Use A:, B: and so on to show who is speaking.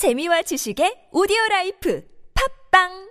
A: 재미와 지식의 오디오 라이프. 팝빵!